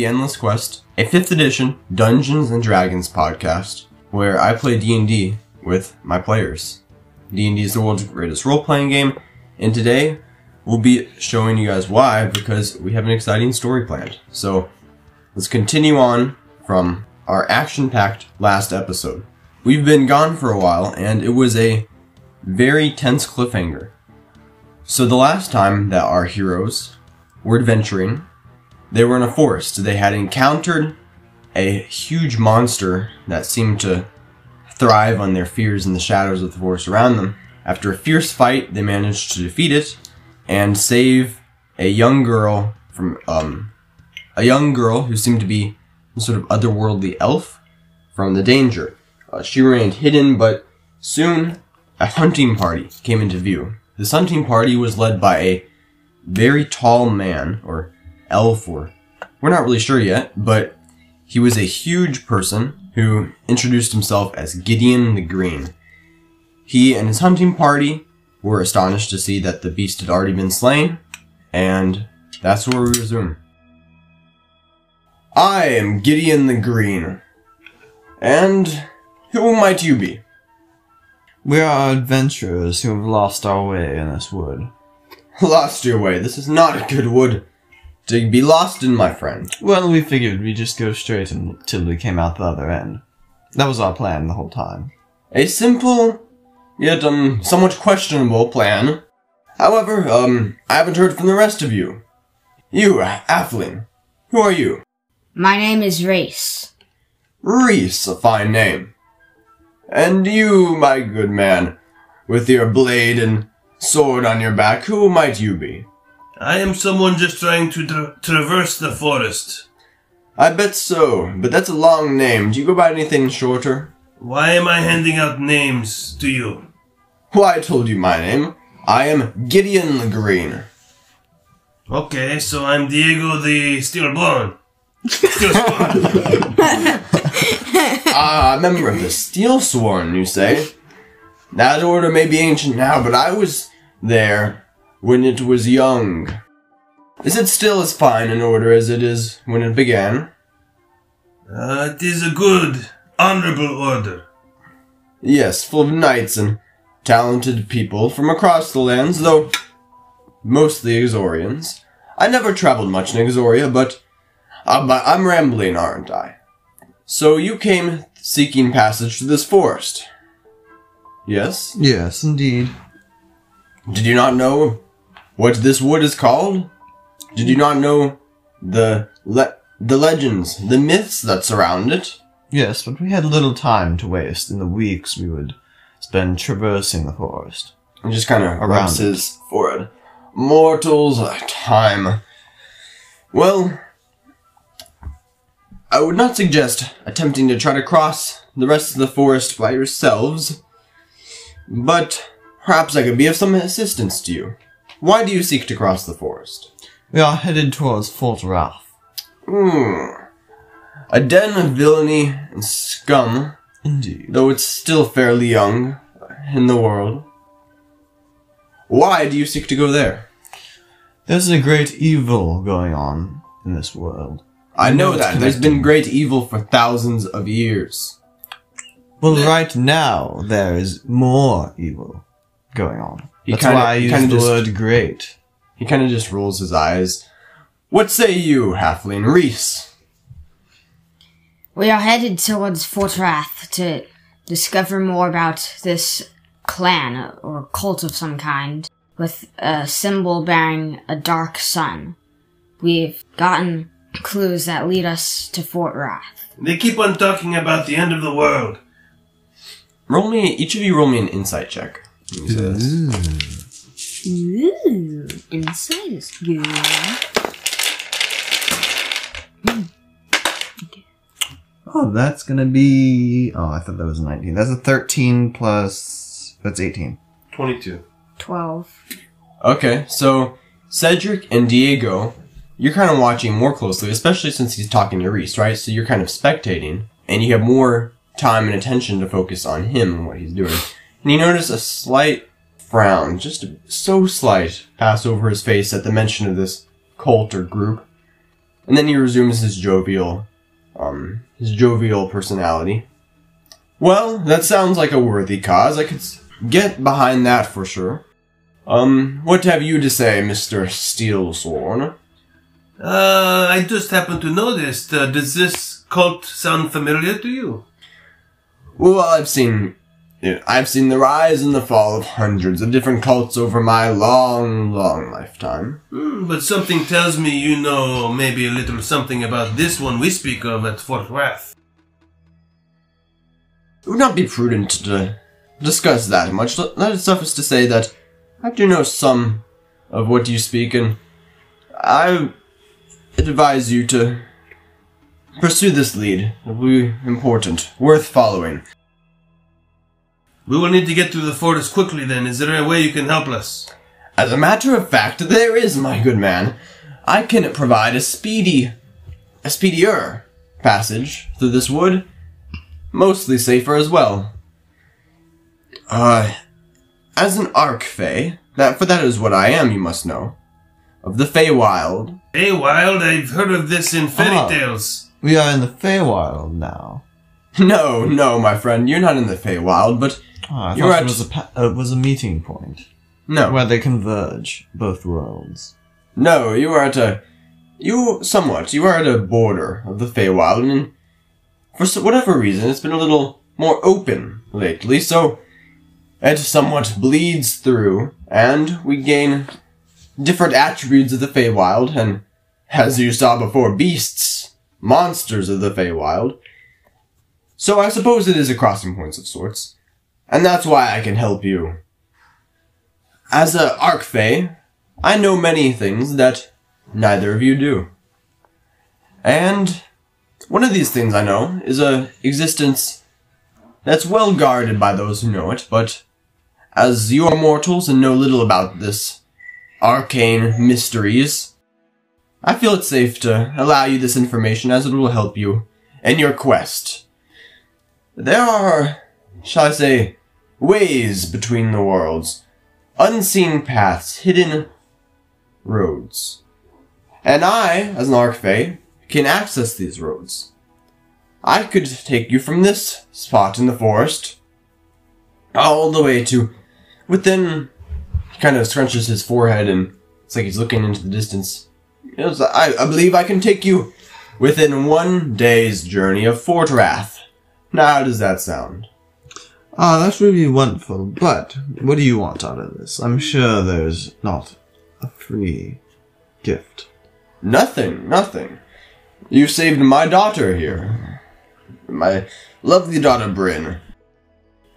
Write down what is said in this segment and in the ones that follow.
The Endless Quest, a 5th edition Dungeons and Dragons podcast where I play D&D with my players. D&D is the world's greatest role-playing game, and today we'll be showing you guys why because we have an exciting story planned. So, let's continue on from our action-packed last episode. We've been gone for a while and it was a very tense cliffhanger. So the last time that our heroes were adventuring, they were in a forest. They had encountered a huge monster that seemed to thrive on their fears in the shadows of the forest around them. After a fierce fight, they managed to defeat it and save a young girl from um, a young girl who seemed to be some sort of otherworldly elf from the danger. Uh, she remained hidden, but soon a hunting party came into view. This hunting party was led by a very tall man, or elf, or we're not really sure yet, but he was a huge person who introduced himself as Gideon the Green. He and his hunting party were astonished to see that the beast had already been slain, and that's where we resume. I am Gideon the Green. And who might you be? We are adventurers who have lost our way in this wood. Lost your way. This is not a good wood to be lost in, my friend. Well, we figured we'd just go straight until we came out the other end. That was our plan the whole time. A simple, yet um, somewhat questionable plan. However, um, I haven't heard from the rest of you. You, Halfling, who are you? My name is Reese. Reese, a fine name. And you, my good man, with your blade and sword on your back, who might you be? I am someone just trying to tra- traverse the forest. I bet so, but that's a long name. Do you go by anything shorter? Why am I handing out names to you? Why, I told you my name. I am Gideon the Green. Okay, so I'm Diego the Steelborn. Steelsworn. Ah, a member of the Steel Sworn, you say? That order may be ancient now, but I was there when it was young. Is it still as fine an order as it is when it began? uh, it is a good, honorable order. Yes, full of knights and talented people from across the lands, though mostly Exorians. I never traveled much in Exoria, but I'm, I'm rambling, aren't I? So you came seeking passage to this forest. Yes? Yes, indeed. Did you not know what this wood is called? Did you not know the le- the legends, the myths that surround it? Yes, but we had little time to waste in the weeks we would spend traversing the forest. He just kind of Around his forehead. Mortals, time. Well, I would not suggest attempting to try to cross the rest of the forest by yourselves, but perhaps I could be of some assistance to you. Why do you seek to cross the forest? We are headed towards Fort Rrath. Hmm. A den of villainy and scum, Indeed. though it's still fairly young in the world. Why do you seek to go there? There's a great evil going on in this world. I know that. There's been great evil for thousands of years. Well, right now there is more evil going on. He That's kinda- why I he use kinda the just- word great. He kind of just rolls his eyes. What say you, Halfling Reese? We are headed towards Fort Rrath to discover more about this clan or cult of some kind with a symbol bearing a dark sun. We've gotten clues that lead us to Fort Rrath. They keep on talking about the end of the world. Roll me, each of you roll me an insight check. He. Ooh, insight is good. Hmm. Oh, that's gonna be. Oh, I thought that was a 19. That's a 13 plus. That's 18. 22. 12. Okay, so Cedric and Diego, you're kind of watching more closely, especially since he's talking to Reese, right? So you're kind of spectating, and you have more time and attention to focus on him and what he's doing. And you notice a slight frown, just so slight, pass over his face at the mention of this cult or group. And then he resumes his jovial, um, his jovial personality. Well, that sounds like a worthy cause. I could get behind that for sure. Um, what have you to say, Mr. Steelsworn? Uh, I just happened to notice. Uh, does this cult sound familiar to you? Well, I've seen, yeah, I've seen the rise and the fall of hundreds of different cults over my long, long lifetime. Hmm, but something tells me you know maybe a little something about this one we speak of at Fort Rrath. It would not be prudent to discuss that much. Let it suffice to say that I do know some of what you speak, and I advise you to pursue this lead. It will be important, worth following. We will need to get through the fort as quickly then. Is there a way you can help us? As a matter of fact, there is, my good man. I can provide a speedy, a speedier passage through this wood, mostly safer as well. Uh, as an Archfey, that for that is what I am, you must know, of the Feywild. Hey, Wild, I've heard of this in fairy Ah. tales. We are in the Feywild now. No, no, my friend, you're not in the Feywild, but Oh, I You're thought at- it was a pa- uh, was a meeting point no, where they converge both worlds. no, you are at a, you somewhat, you are at a border of the Feywild, and for s- whatever reason, it's been a little more open lately, so it somewhat bleeds through, and we gain different attributes of the Feywild, and as you saw before, beasts, monsters of the Feywild. So I suppose it is a crossing point of sorts, and that's why I can help you. As a Archfey, I know many things that neither of you do. And one of these things I know is a existence that's well guarded by those who know it, but as you are mortals and know little about this arcane mysteries, I feel it's safe to allow you this information as it will help you in your quest. There are, shall I say, ways between the worlds, unseen paths, hidden roads. And I, as an Archfey, can access these roads. I could take you from this spot in the forest all the way to within. He kind of scrunches his forehead and it's like he's looking into the distance. I, I believe I can take you within one day's journey of Fort Rrath. Now, how does that sound? Ah, that's really wonderful, but what do you want out of this? I'm sure there's not a free gift. Nothing, nothing. You saved my daughter here. My lovely daughter Bryn.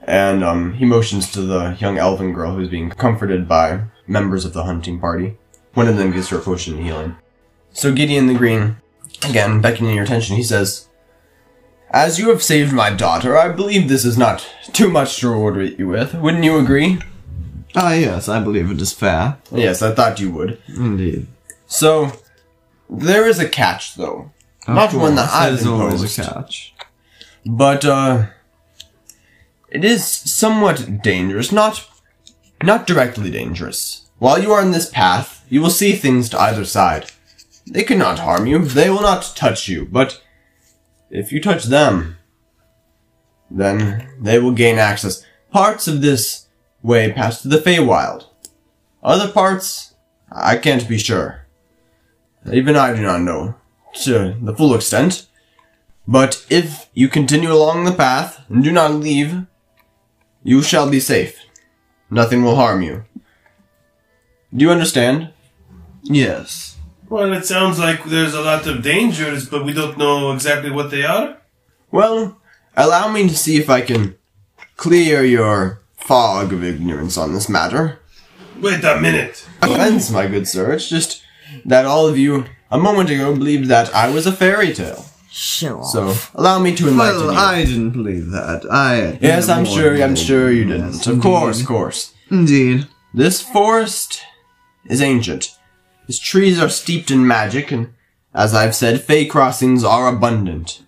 And um, he motions to the young elven girl who's being comforted by members of the hunting party. One of them gives her a potion of healing. So Gideon the Green, again beckoning your attention, he says, As you have saved my daughter, I believe this is not too much to reward you with. Wouldn't you agree? Ah, yes, I believe it is fair. Yes, I thought you would. Indeed. So, there is a catch, though. Of Not one that I've There's always a catch. But uh it is somewhat dangerous, not not directly dangerous. While you are in this path, you will see things to either side. They cannot harm you, they will not touch you, but if you touch them, then they will gain access. Parts of this way pass to the Feywild. Other parts, I can't be sure. Even I do not know to the full extent. But if you continue along the path and do not leave, you shall be safe. Nothing will harm you. Do you understand? Yes. Well, it sounds like there's a lot of dangers, but we don't know exactly what they are. Well, allow me to see if I can clear your fog of ignorance on this matter. Wait a minute. Offense, my good sir. It's just that all of you a moment ago believed that I was a fairy tale. Show off. So allow me to enlighten Well, you. I didn't believe that. I. yes, I'm sure. I'm sure you didn't. of course, of course. Indeed. This forest is ancient. Its trees are steeped in magic, and as I've said, fey crossings are abundant.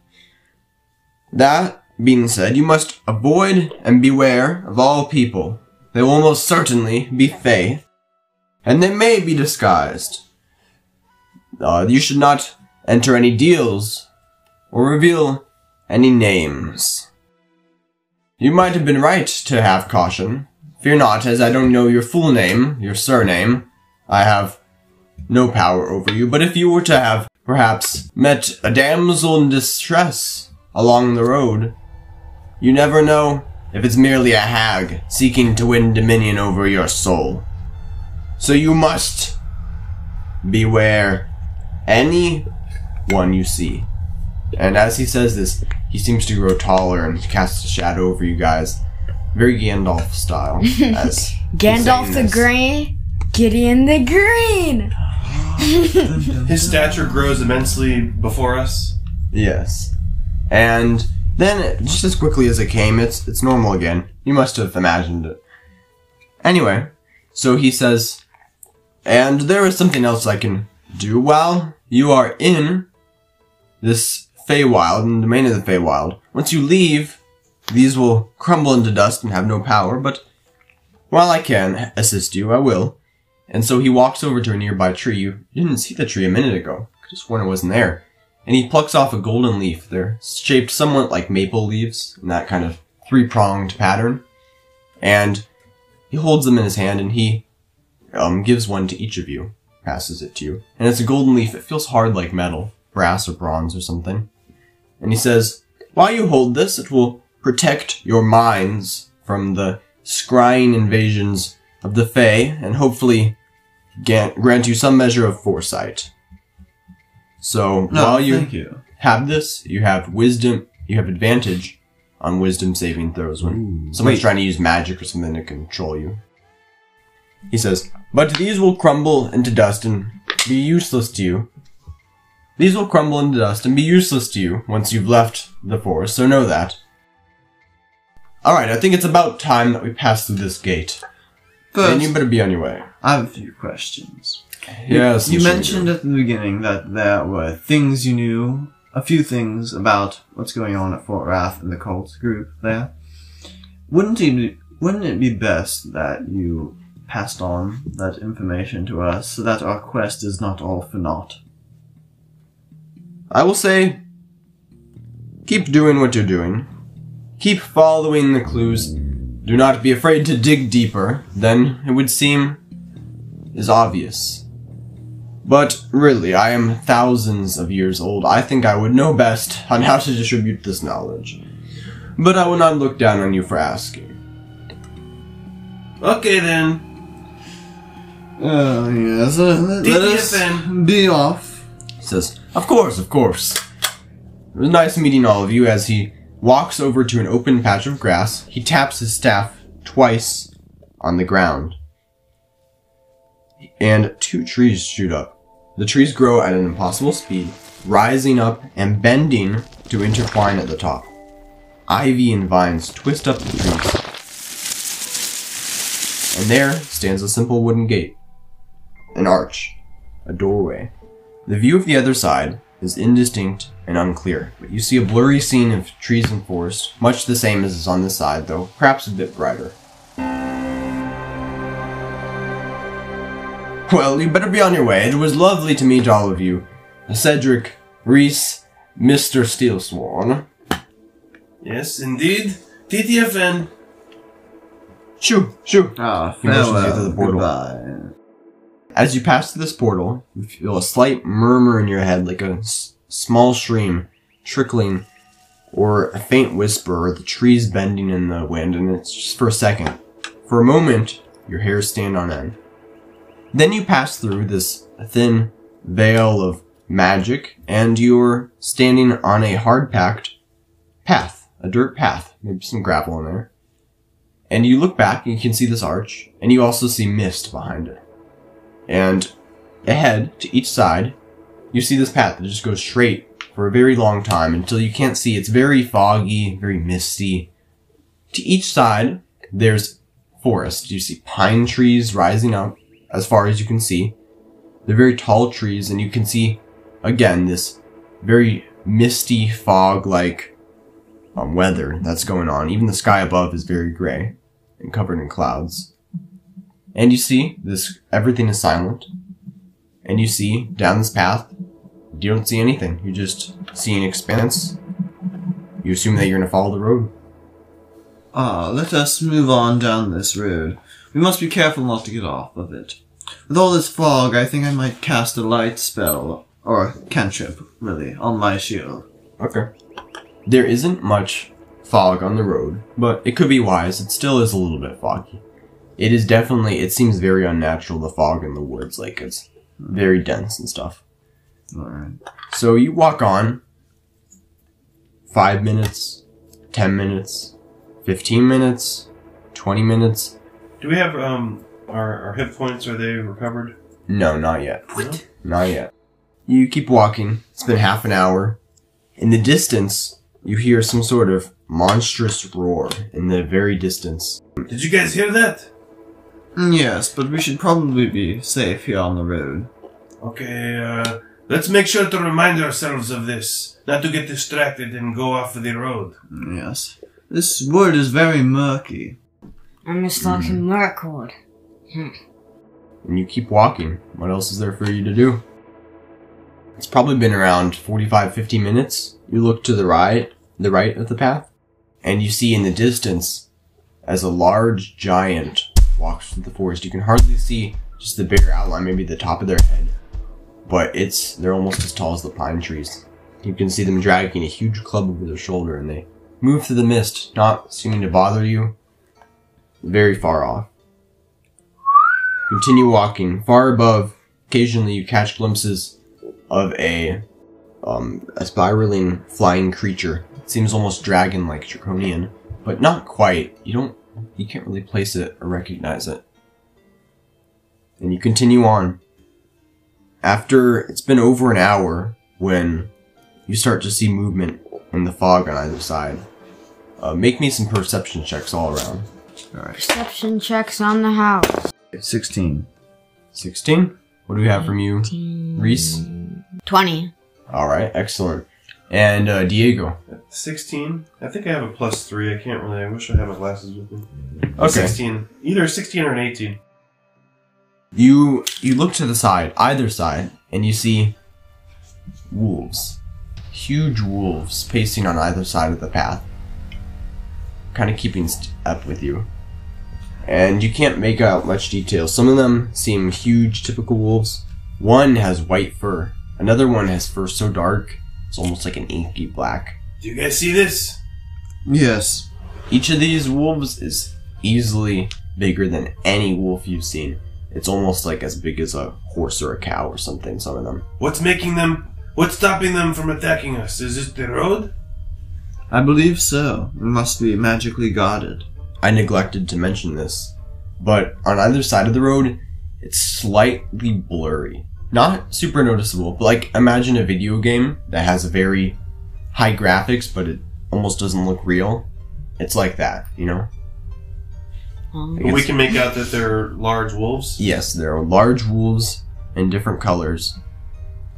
That being said, you must avoid and beware of all people. They will almost certainly be fey, and they may be disguised. Uh, you should not enter any deals or reveal any names. You might have been right to have caution. Fear not, as I don't know your full name, your surname. I have no power over you, but if you were to have perhaps met a damsel in distress along the road, you never know if it's merely a hag seeking to win dominion over your soul. So you must beware any one you see. And as he says this, he seems to grow taller and casts a shadow over you guys. Very Gandalf style. As Gandalf the. Grey, Gideon the Green. His stature grows immensely before us. Yes. And then, just as quickly as it came, it's it's normal again. You must have imagined it. Anyway, so he says, and there is something else I can do while you are in this Feywild, in the domain of the Feywild. Once you leave, these will crumble into dust and have no power, but while I can assist you, I will. And so he walks over to a nearby tree. You didn't see the tree a minute ago. Have sworn it wasn't there and he plucks off a golden leaf. They're shaped somewhat like maple leaves in that kind of three pronged pattern. And he holds them in his hand and he um, gives one to each of you, passes it to you. And it's a golden leaf. It feels hard like metal, brass or bronze or something. And he says, While you hold this, it will protect your minds from the scrying invasions of the Fae and hopefully grant you some measure of foresight. So No, while you you. have this, you have wisdom, you have advantage on wisdom saving throws when someone's Wait. trying to use magic or something to control you. He says, But these will crumble into dust and be useless to you. These will crumble into dust and be useless to you once you've left the forest, so know that. Alright, I think it's about time that we pass through this gate. Then you better be on your way. I have a few questions. Yes, You I'm mentioned at the beginning that there were things you knew, a few things about what's going on at Fort Rrath and the cult group there. Wouldn't it be, wouldn't it be best that you passed on that information to us so that our quest is not all for naught? I will say, keep doing what you're doing. Keep following the clues. Do not be afraid to dig deeper than it would seem is obvious. But really, I am thousands of years old. I think I would know best on how to distribute this knowledge. But I will not look down on you for asking. Okay then. Oh, yes. Uh, let, let us be off. He says, Of course, of course. It was nice meeting all of you as he walks over to an open patch of grass. He taps his staff twice on the ground. And two trees shoot up. The trees grow at an impossible speed, rising up and bending to intertwine at the top. Ivy and vines twist up the trees. And there stands a simple wooden gate. An arch. A doorway. The view of the other side is indistinct and unclear, but you see a blurry scene of trees and forest, much the same as is on this side, though perhaps a bit brighter. Well, you better be on your way. It was lovely to meet all of you. Cedric, Reese, Mr. Steelsworn. Yes, indeed. TTFN. Shoo, shoo. Ah, He farewell. to the portal. Goodbye. As you pass through this portal, you feel a slight murmur in your head, like a s- small stream trickling, or a faint whisper, or the trees bending in the wind, and it's just for a second. For a moment, your hairs stand on end. Then you pass through this thin veil of magic, and you're standing on a hard-packed path, a dirt path, maybe some gravel in there. And you look back, and you can see this arch, and you also see mist behind it. And ahead, to each side, you see this path that just goes straight for a very long time until you can't see. It's very foggy, very misty. To each side, there's forest. You see pine trees rising up as far as you can see. They're very tall trees, and you can see, again, this very misty fog like um, weather that's going on. Even the sky above is very gray and covered in clouds. And you see this everything is silent. And you see down this path, you don't see anything. You just see an expanse. You assume that you're gonna follow the road. Ah, let us move on down this road. We must be careful not to get off of it. With all this fog, I think I might cast a light spell, or cantrip, really, on my shield. Okay. There isn't much fog on the road, but it could be wise. It still is a little bit foggy. It is definitely, it seems very unnatural, the fog in the woods. Like, it's very dense and stuff. Alright. So you walk on. Five minutes, ten minutes, fifteen minutes, twenty minutes. Do we have um our, our hit points? Are they recovered? No, not yet. What? Not yet. You keep walking. It's been half an hour. In the distance, you hear some sort of monstrous roar in the very distance. Did you guys hear that? Mm, Yes, but we should probably be safe here on the road. Okay, uh, let's make sure to remind ourselves of this, not to get distracted and go off the road. Mm, Yes. This wood is very murky. I'm just like a Mirkwood. And you keep walking. What else is there for you to do? It's probably been around 45, 50 minutes. You look to the right, the right of the path, and you see in the distance as a large giant walks through the forest. You can hardly see just the bare outline, maybe the top of their head, but it's they're almost as tall as the pine trees. You can see them dragging a huge club over their shoulder, and they move through the mist, not seeming to bother you. Very far off. Continue walking. Far above, occasionally you catch glimpses of a um, a spiraling flying creature. It seems almost dragon-like, draconian, but not quite. You don't, you can't really place it or recognize it. And you continue on. After it's been over an hour, when you start to see movement in the fog on either side, uh, make me some perception checks all around. Alright. Perception checks on the house. 16. 16. What do we have from you, Reese? 20. All right, excellent. And uh, Diego. 16? I think I have a plus 3. I can't really. I wish I had my glasses with me. Okay. 16. Either 16 or an 18. You you look to the side, either side, and you see wolves, huge wolves pacing on either side of the path, kind of keeping st- up with you. And you can't make out much detail. Some of them seem huge, typical wolves. One has white fur. Another one has fur so dark it's almost like an inky black. Do you guys see this? Yes. Each of these wolves is easily bigger than any wolf you've seen. It's almost like as big as a horse or a cow or something, some of them. What's making them. What's stopping them from attacking us? Is it the road? I believe so. It must be magically guarded. I neglected to mention this, but on either side of the road, it's slightly blurry. Not super noticeable, but like imagine a video game that has a very high graphics, but it almost doesn't look real. It's like that, you know? Hmm. But we can make out that they're large wolves. Yes, there are large wolves in different colors.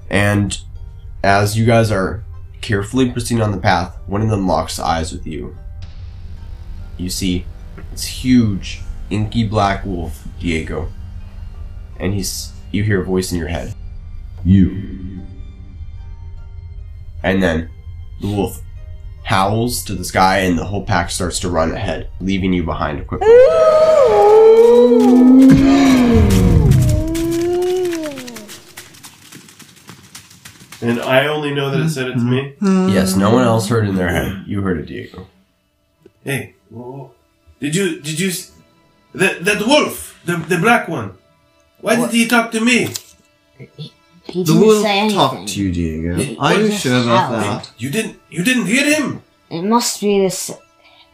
And as you guys are carefully proceeding on the path, one of them locks eyes with you. You see this huge, inky black wolf, Diego. And he's you hear a voice in your head. You. And then the wolf howls to the sky and the whole pack starts to run ahead, leaving you behind quickly. And I only know that it said it to me. Mm-hmm. Yes, no one else heard in their head. You heard it, Diego. Hey, whoa. did you did you s- that that wolf, the the black one? Why did he talk to me? he The didn't wolf say anything. talked to you, Diego. Are you sure about that? You didn't you didn't hear him? It must be this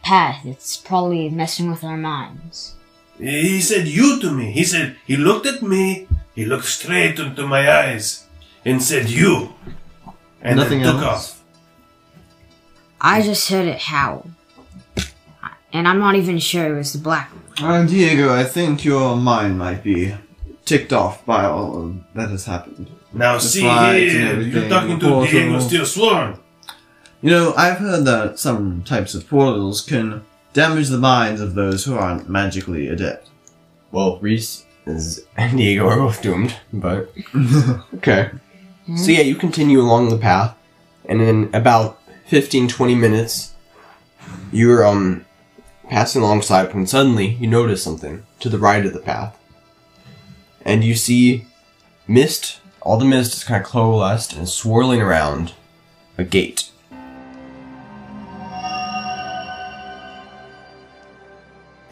path. It's probably messing with our minds. He said you to me. He said he looked at me. He looked straight into my eyes and said you, and Nothing then took else? off. I just heard it howl. And I'm not even sure it was the black one. Uh, Diego, I think your mind might be ticked off by all that has happened. Now The see here, you're talking the to portal. Diego Still Sworn. You know, I've heard that some types of portals can damage the minds of those who aren't magically adept. Well, Reese is and Diego are both doomed, but okay. So yeah, you continue along the path, and in about 15, 20 minutes, you're um passing alongside when suddenly you notice something to the right of the path. And you see mist, all the mist is kind of coalesced and swirling around a gate.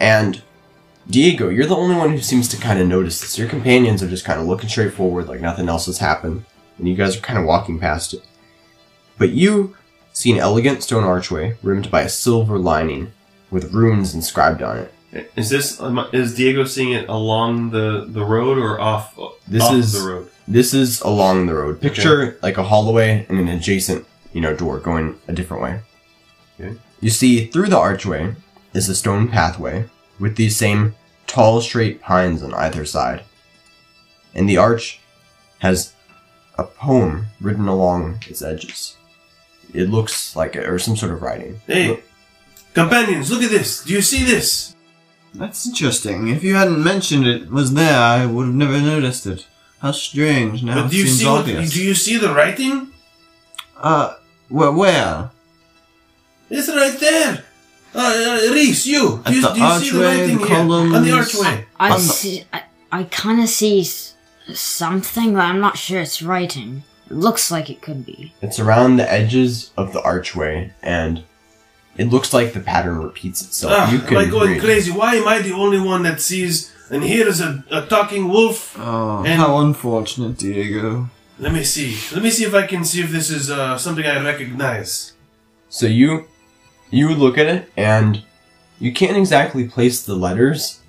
And Diego, you're the only one who seems to kind of notice this. Your companions are just kind of looking straight forward like nothing else has happened, and you guys are kind of walking past it. But you see an elegant stone archway rimmed by a silver lining with runes inscribed on it. Is this is Diego seeing it along the the road or off? This off is- the road. This is along the road. Picture like a hallway and an adjacent, you know, door going a different way. Okay. You see, through the archway is a stone pathway with these same tall, straight pines on either side. And the arch has a poem written along its edges. It looks like it, or some sort of writing. Hey, companions, look at this. Do you see this? That's interesting. If you hadn't mentioned it was there, I would have never noticed it. How strange. Now but it do you seems see what? obvious. Do you see the writing? Uh, where? where? It's right there. Uh, uh, Reese, you. At Do you, the do you see the archway, writing the here? On the archway. I I'm- see. I, I kind of see something, but I'm not sure it's writing. It looks like it could be. It's around the edges of the archway, and it looks like the pattern repeats itself. Ah, you am I going read. crazy? Why am I the only one that sees and hears a, a talking wolf? Oh, And- how unfortunate, Diego. Let me see. Let me see if I can see if this is uh, something I recognize. So you you look at it and you can't exactly place the letters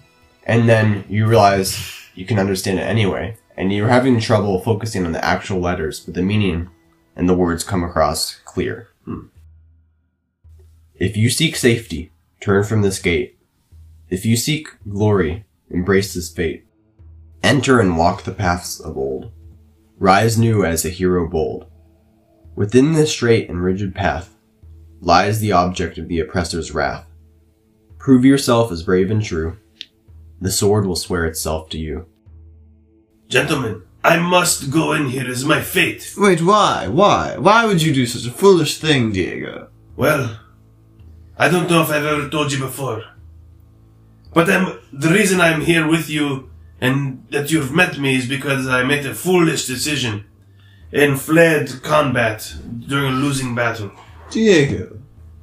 and then you realize you can understand it anyway and you're having trouble focusing on the actual letters but the meaning and the words come across clear. Hmm. If you seek safety, turn from this gate. If you seek glory, embrace this fate. Enter and walk the paths of old. Rise new as a hero bold. Within this straight and rigid path, lies the object of the oppressor's wrath. Prove yourself as brave and true. The sword will swear itself to you. Gentlemen, I must go in here as my fate. Wait, why? Why? Why would you do such a foolish thing, Diego? Well, I don't know if I've ever told you before. But I'm, the reason I'm here with you and that you've met me is because I made a foolish decision and fled combat during a losing battle. Diego,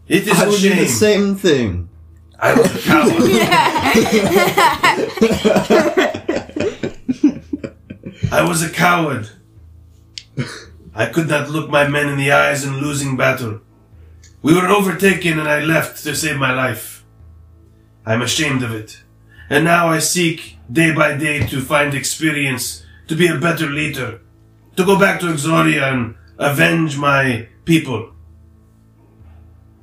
It is I a would do shame. the same thing. I was a coward. I was a coward. I could not look my men in the eyes in losing battle. We were overtaken and I left to save my life. I'm ashamed of it. And now I seek day by day to find experience, to be a better leader, to go back to Exoria and avenge my people.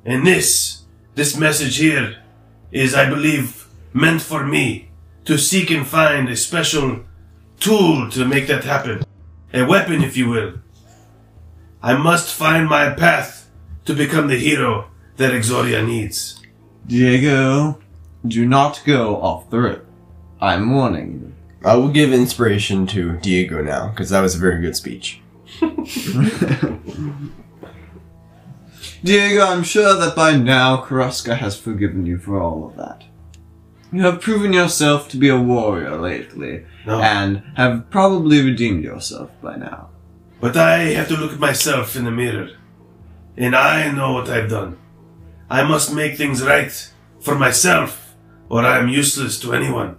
And this, this message here, is, I believe, meant for me to seek and find a special tool to make that happen. A weapon, if you will. I must find my path to become the hero that Exoria needs. Diego, do not go off the rip. I'm warning you. I will give inspiration to Diego now, because that was a very good speech. Diego, I'm sure that by now Karaska has forgiven you for all of that. You have proven yourself to be a warrior lately, No. and have probably redeemed yourself by now. But I have to look at myself in the mirror. And I know what I've done. I must make things right for myself, or I am useless to anyone.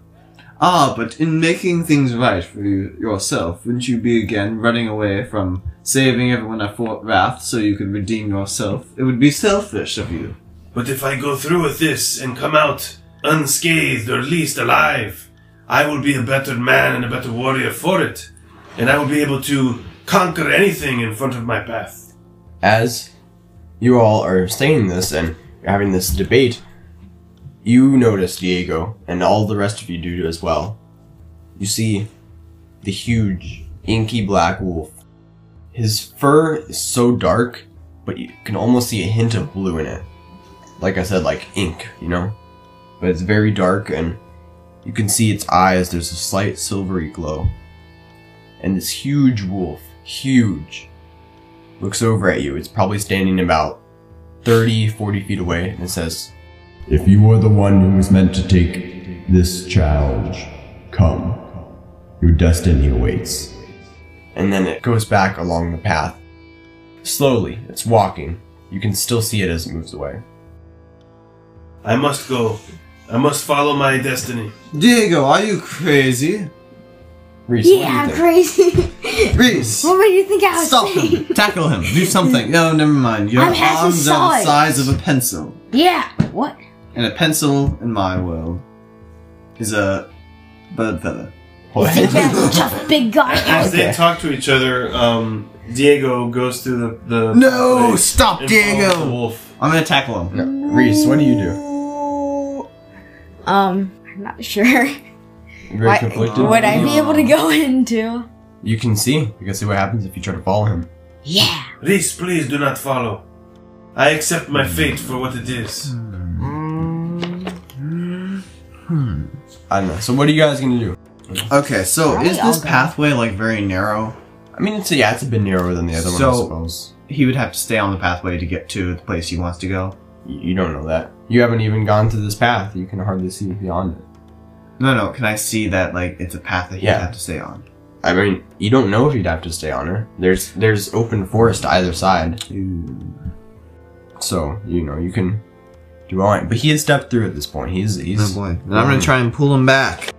Ah, but in making things right for you yourself, wouldn't you be again running away from saving everyone at Fort Rrath so you could redeem yourself? It would be selfish of you. But if I go through with this and come out unscathed or at least alive, I will be a better man and a better warrior for it. And I will be able to conquer anything in front of my path. As you all are saying this and having this debate, you notice Diego, and all the rest of you do as well. You see the huge, inky black wolf. His fur is so dark, but you can almost see a hint of blue in it. Like I said, like ink, you know? But it's very dark, and you can see its eyes, there's a slight silvery glow. And this huge wolf, huge, looks over at you. It's probably standing about 30, 40 feet away, and it says, If you are the one who was meant to take this challenge, come. Your destiny awaits. And then it goes back along the path. Slowly, it's walking. You can still see it as it moves away. I must go. I must follow my destiny. Diego, are you crazy? Reese, what Yeah, you I'm crazy. Reese, what would you think I was stop saying? him. Tackle him. Do something. No, never mind. Your I'm arms are the size. size of a pencil. Yeah. What? And a pencil, in my world, is a bird feather. What? Think that tough big guy. As they talk to each other, um, Diego goes through the the No, place stop, and follows Diego. The wolf. I'm gonna tackle him. No. Reese, what do you do? Um, I'm not sure. You're very Why- conflicted. Would I be able to go into? You can see. You can see what happens if you try to follow him. Yeah. Reese, please do not follow. I accept my hmm. fate for what it is. I don't know. So what are you guys gonna do? Okay, so Probably is I'll this go. pathway like very narrow? I mean, it's yeah, it's a bit narrower than the other one, I So- suppose. He would have to stay on the pathway to get to the place he wants to go. You, you don't know that. You haven't even gone through this path. You can hardly see beyond it. No, no. Can I see that like it's a path that he'd Yeah. have to stay on? I mean, you don't know if you'd have to stay on her. There's there's open forest either side, so you know you can do all right. But he has stepped through at this point. He's he's. Oh boy. Then I'm gonna mm. try and pull him back.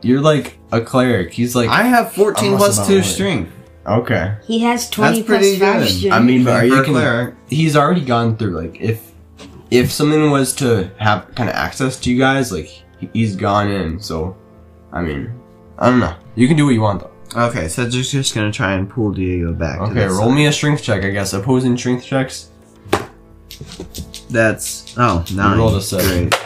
You're like a cleric. He's like I have 14 Almost plus about 2 right. strength. okay. He has 20 That's pretty plus 5 good. strength. I mean, but are For you a can, cleric. He's already gone through. Like if if something was to have kind of access to you guys, like he- he's gone in. So, I mean, I don't know. You can do what you want though. Okay, so just just gonna try and pull Diego back. Okay, this roll side. me a strength check. I guess opposing strength checks. That's oh nine. rolled a seven. Great.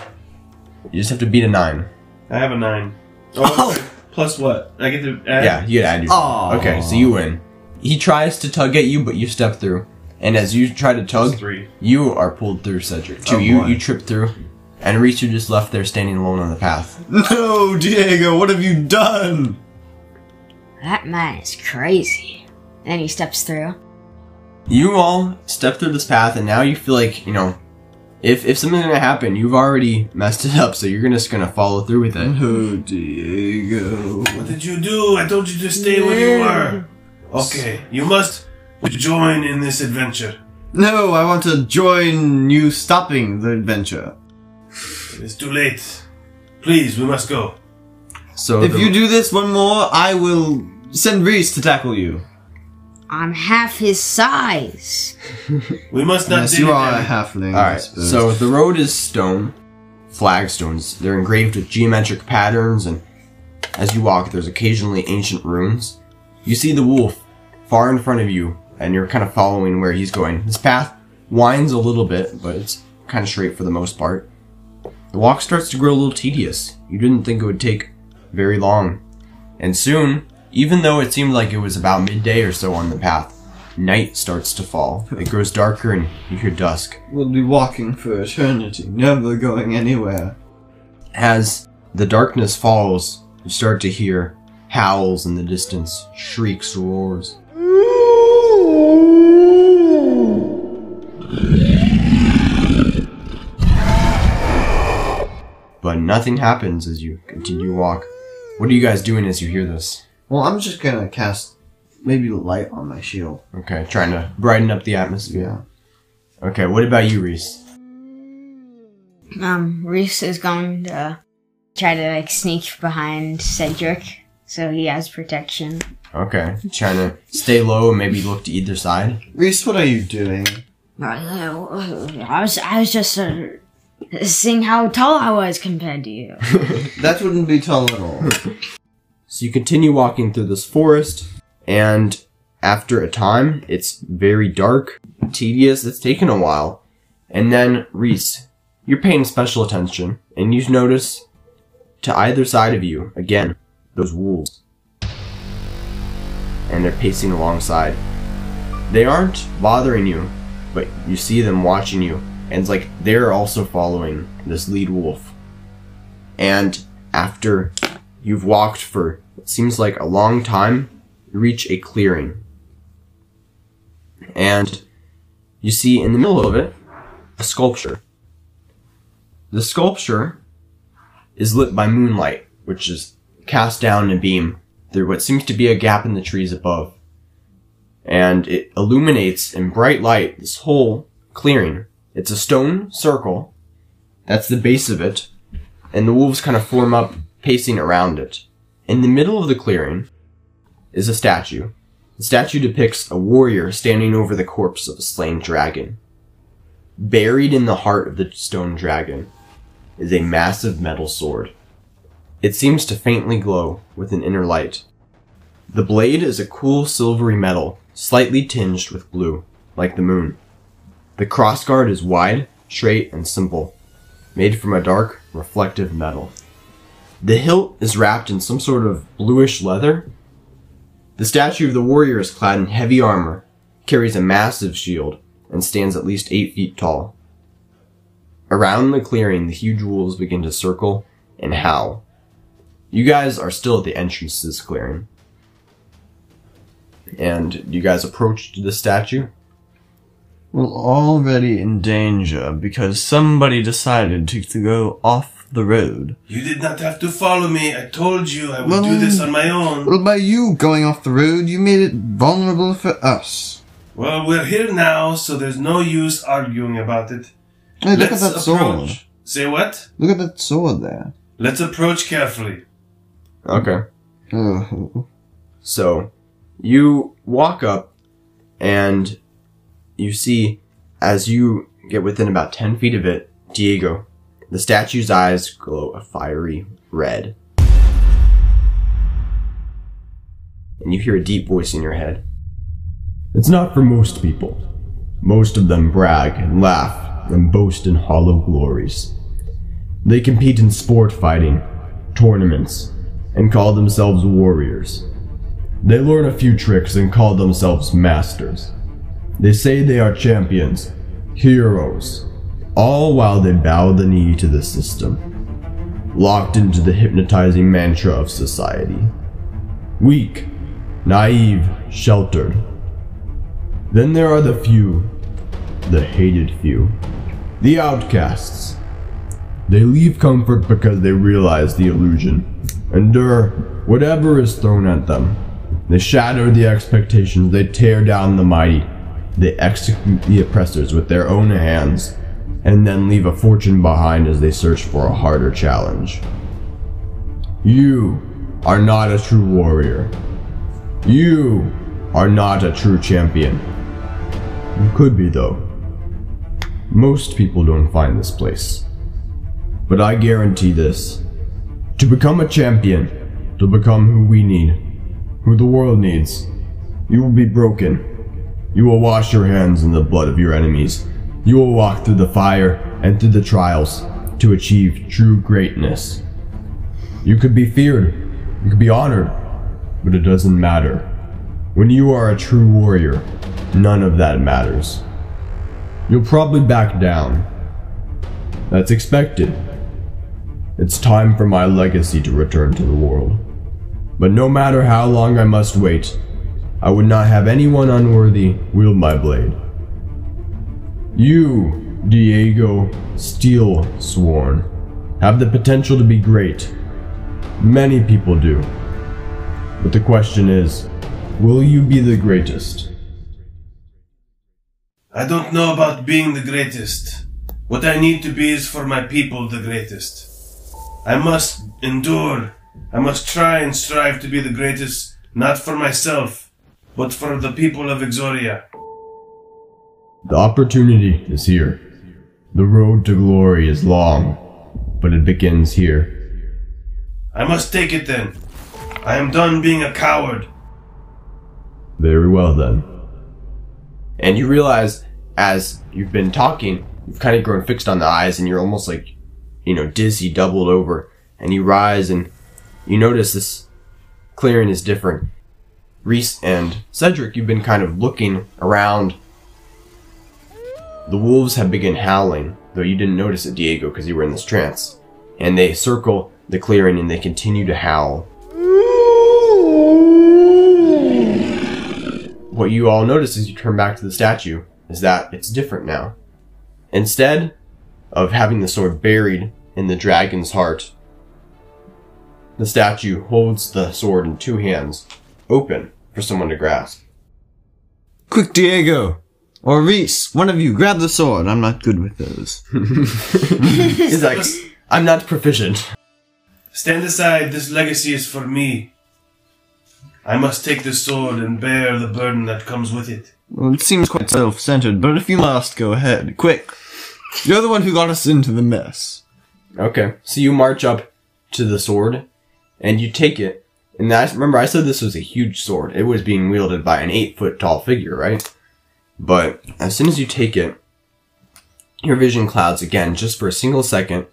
You just have to beat a nine. I have a nine. Oh, plus what? I get to add. Yeah, you gotta add your. Oh. Okay, so you win. He tries to tug at you, but you step through. And as you try to tug, three. you are pulled through, Cedric. Too. Oh, you boy. you trip through, and Reese just left there standing alone on the path. No, Diego, what have you done? That man is crazy. Then he steps through. You all step through this path, and now you feel like you know, if if something's gonna happen, you've already messed it up, so you're gonna just gonna follow through with it. Oh, Diego. What did you do? I told you to stay where you were. Okay, you must join in this adventure. No, I want to join you stopping the adventure. It is too late. Please, we must go. So If the- you do this one more, I will send Reese to tackle you. I'm half his size. We must not Yes, dig you it are a down. halfling. All I right. suppose. So the road is stone, flagstones. They're engraved with geometric patterns, and as you walk, there's occasionally ancient runes. You see the wolf far in front of you, and you're kind of following where he's going. This path winds a little bit, but it's kind of straight for the most part. The walk starts to grow a little tedious. You didn't think it would take very long, and soon, even though it seemed like it was about midday or so on the path, night starts to fall. It grows darker, and you hear dusk. we'll be walking for eternity, never going anywhere. As the darkness falls, you start to hear howls in the distance, shrieks, roars. But nothing happens as you continue to walk. What are you guys doing as you hear this? Well, I'm just gonna cast maybe light on my shield. Okay, trying to brighten up the atmosphere. Okay, what about you, Reese? Um, Reese is going to try to like sneak behind Cedric so he has protection. Okay, trying to stay low and maybe look to either side. Reese, what are you doing? I was I was just uh, seeing how tall I was compared to you. That wouldn't be tall at all. So you continue walking through this forest, and after a time, it's very dark, tedious, it's taken a while. And then, Reese, you're paying special attention, and you notice to either side of you, again, those wolves. And they're pacing alongside. They aren't bothering you, but you see them watching you, and it's like they're also following this lead wolf. And after you've walked for what seems like a long time, you reach a clearing. and you see in the middle of it a sculpture. The sculpture is lit by moonlight, which is cast down in a beam through what seems to be a gap in the trees above. And it illuminates in bright light this whole clearing. It's a stone circle. That's the base of it. And the wolves kind of form up, pacing around it. In the middle of the clearing is a statue. The statue depicts a warrior standing over the corpse of a slain dragon. Buried in the heart of the stone dragon is a massive metal sword. It seems to faintly glow with an inner light. The blade is a cool silvery metal, slightly tinged with blue, like the moon. The crossguard is wide, straight, and simple, made from a dark, reflective metal. The hilt is wrapped in some sort of bluish leather. The statue of the warrior is clad in heavy armor, carries a massive shield, and stands at least eight feet tall. Around the clearing, the huge wolves begin to circle and howl. You guys are still at the entrance to this clearing. And you guys approach the statue. We're already in danger because somebody decided to, to go off the road. You did not have to follow me. I told you I would Well, do this on my own. Well, by you going off the road, you made it vulnerable for us. Well, we're here now, so there's no use arguing about it. Hey, look Let's at that sword. Say what? Look at that sword there. Let's approach carefully. Okay. Oh. So, you walk up and you see, as you get within about 10 feet of it, Diego, the statue's eyes glow a fiery red. And you hear a deep voice in your head. It's not for most people. Most of them brag and laugh and boast in hollow glories. They compete in sport fighting, tournaments, and call themselves warriors. They learn a few tricks and call themselves masters. They say they are champions, heroes, all while they bow the knee to the system, locked into the hypnotizing mantra of society. Weak, naive, sheltered. Then there are the few, the hated few, the outcasts. They leave comfort because they realize the illusion, endure whatever is thrown at them. They shatter the expectations, they tear down the mighty, they execute the oppressors with their own hands, and then leave a fortune behind as they search for a harder challenge. You are not a true warrior. You are not a true champion. You could be, though. Most people don't find this place. But I guarantee this. To become a champion, to become who we need, who the world needs, you will be broken. You will wash your hands in the blood of your enemies. You will walk through the fire and through the trials to achieve true greatness. You could be feared, you could be honored, but it doesn't matter. When you are a true warrior, none of that matters. You'll probably back down. That's expected. It's time for my legacy to return to the world. But no matter how long I must wait, I would not have anyone unworthy wield my blade. You, Diego Steel Sworn, have the potential to be great. Many people do. But the question is, will you be the greatest? I don't know about being the greatest. What I need to be is for my people the greatest. I must endure. I must try and strive to be the greatest, not for myself, but for the people of Exoria. The opportunity is here. The road to glory is long, but it begins here. I must take it then. I am done being a coward. Very well then. And you realize as you've been talking, you've kind of grown fixed on the eyes and you're almost like, you know, dizzy, doubled over. And you rise and you notice this clearing is different. Reese and Cedric, you've been kind of looking around. The wolves have begun howling, though you didn't notice it, Diego, because you were in this trance. And they circle the clearing and they continue to howl. what you all notice as you turn back to the statue is that it's different now. Instead of having the sword buried in the dragon's heart, the statue holds the sword in two hands, open for someone to grasp. Quick, Diego! Or Reese, one of you, grab the sword. I'm not good with those. He's like, I'm not proficient. Stand aside, this legacy is for me. I must take this sword and bear the burden that comes with it. Well, it seems quite self-centered, but if you must, go ahead. Quick! You're the one who got us into the mess. Okay, so you march up to the sword, and you take it. And I remember I said this was a huge sword. It was being wielded by an eight foot tall figure, right? But as soon as you take it, your vision clouds again just for a single second,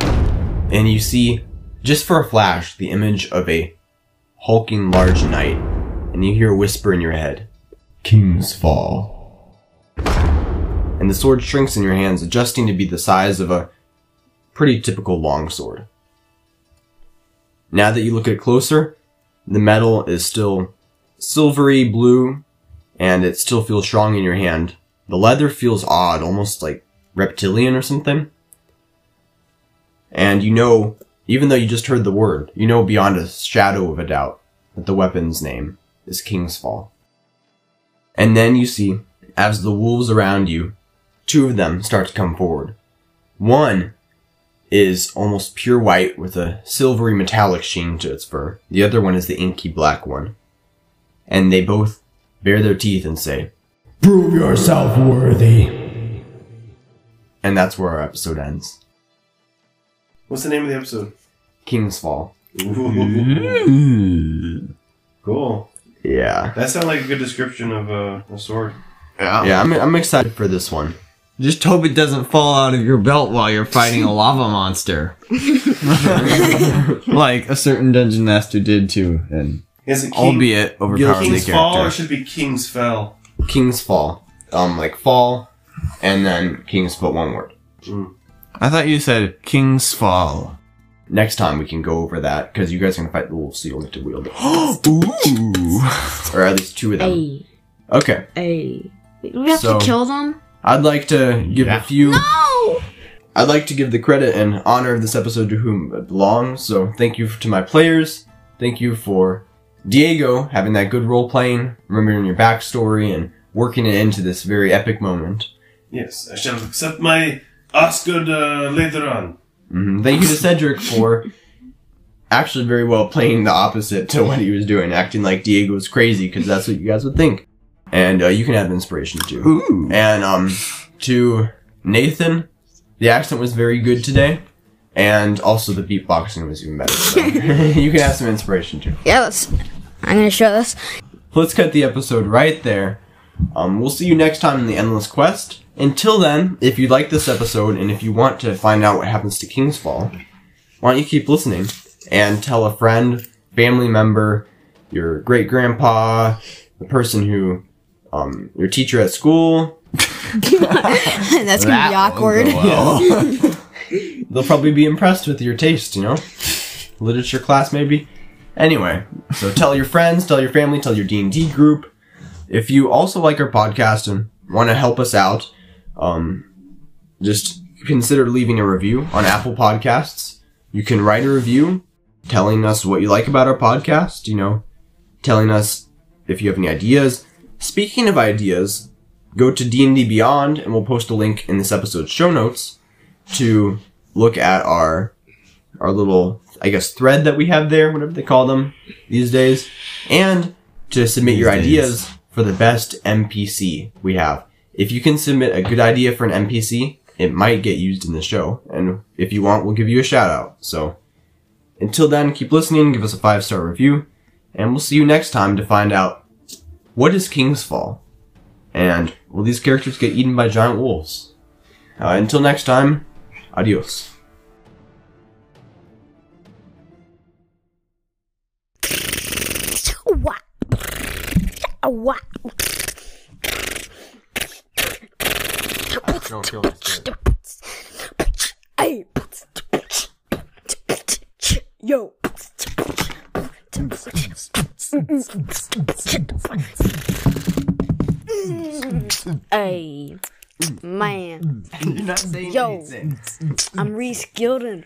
and you see, just for a flash, the image of a hulking large knight, and you hear a whisper in your head, Kingsfall. And the sword shrinks in your hands, adjusting to be the size of a pretty typical longsword. Now that you look at it closer, the metal is still silvery blue, and it still feels strong in your hand. The leather feels odd, almost like reptilian or something. And you know, even though you just heard the word, you know beyond a shadow of a doubt that the weapon's name is Kingsfall. And then you see, as the wolves around you, two of them start to come forward. One is almost pure white with a silvery metallic sheen to its fur. The other one is the inky black one. And they both bare their teeth and say, Prove yourself worthy. and that's where our episode ends. What's the name of the episode? Kingsfall. Cool. Yeah. That sounds like a good description of uh, a sword. Yeah. Yeah, I'm, I'm excited for this one. Just hope it doesn't fall out of your belt while you're fighting a lava monster. like a certain dungeon master did too, and Is it King, albeit overpowered the King's Fall or character. should be King's Fell? King's Fall. Um, like fall, and then King's but one word. I thought you said King's Fall. Next time we can go over that, because you guys are gonna fight the wolves, so you'll get to wield it. Ooh. or at least two of them. Hey, Okay. hey. We have So- to kill them? I'd like to give Yeah. a few. No! I'd like to give the credit and honor of this episode to whom it belongs. So thank you to my players. Thank you for Diego having that good role playing, remembering your backstory, and working it into this very epic moment. Yes, I shall accept my Oscar uh, later on. hmm Thank you to Cedric for actually very well playing the opposite to what he was doing, acting like Diego was crazy because that's what you guys would think. And uh, you can have inspiration too. Ooh. And um, to Nathan, the accent was very good today, and also the beatboxing was even better. So you can have some inspiration too. Yeah, let's. I'm gonna show this. Let's cut the episode right there. Um, we'll see you next time in the Endless Quest. Until then, if you like this episode and if you want to find out what happens to Kingsfall, why don't you keep listening and tell a friend, family member, your great grandpa, the person who, um, your teacher at school. That's gonna be awkward. They'll probably be impressed with your taste, you know? Literature class, maybe? Anyway, so tell your friends, tell your family, tell your D&D group. If you also like our podcast and want to help us out, um, just consider leaving a review on Apple Podcasts. You can write a review telling us what you like about our podcast, you know, telling us if you have any ideas. Speaking of ideas, go to D&D Beyond and we'll post a link in this episode's show notes to look at our our little I guess thread that we have there, whatever they call them these days, and to submit your days. ideas for the best NPC we have. If you can submit a good idea for an NPC, it might get used in the show, and if you want, we'll give you a shout out. So until then, keep listening, give us a five star review, and we'll see you next time to find out what is Kingsfall, and will these characters get eaten by giant wolves? Uh, until next time, adios. Yo. Hey, man, You're not saying Yo. anything. I'm Reese Gilden.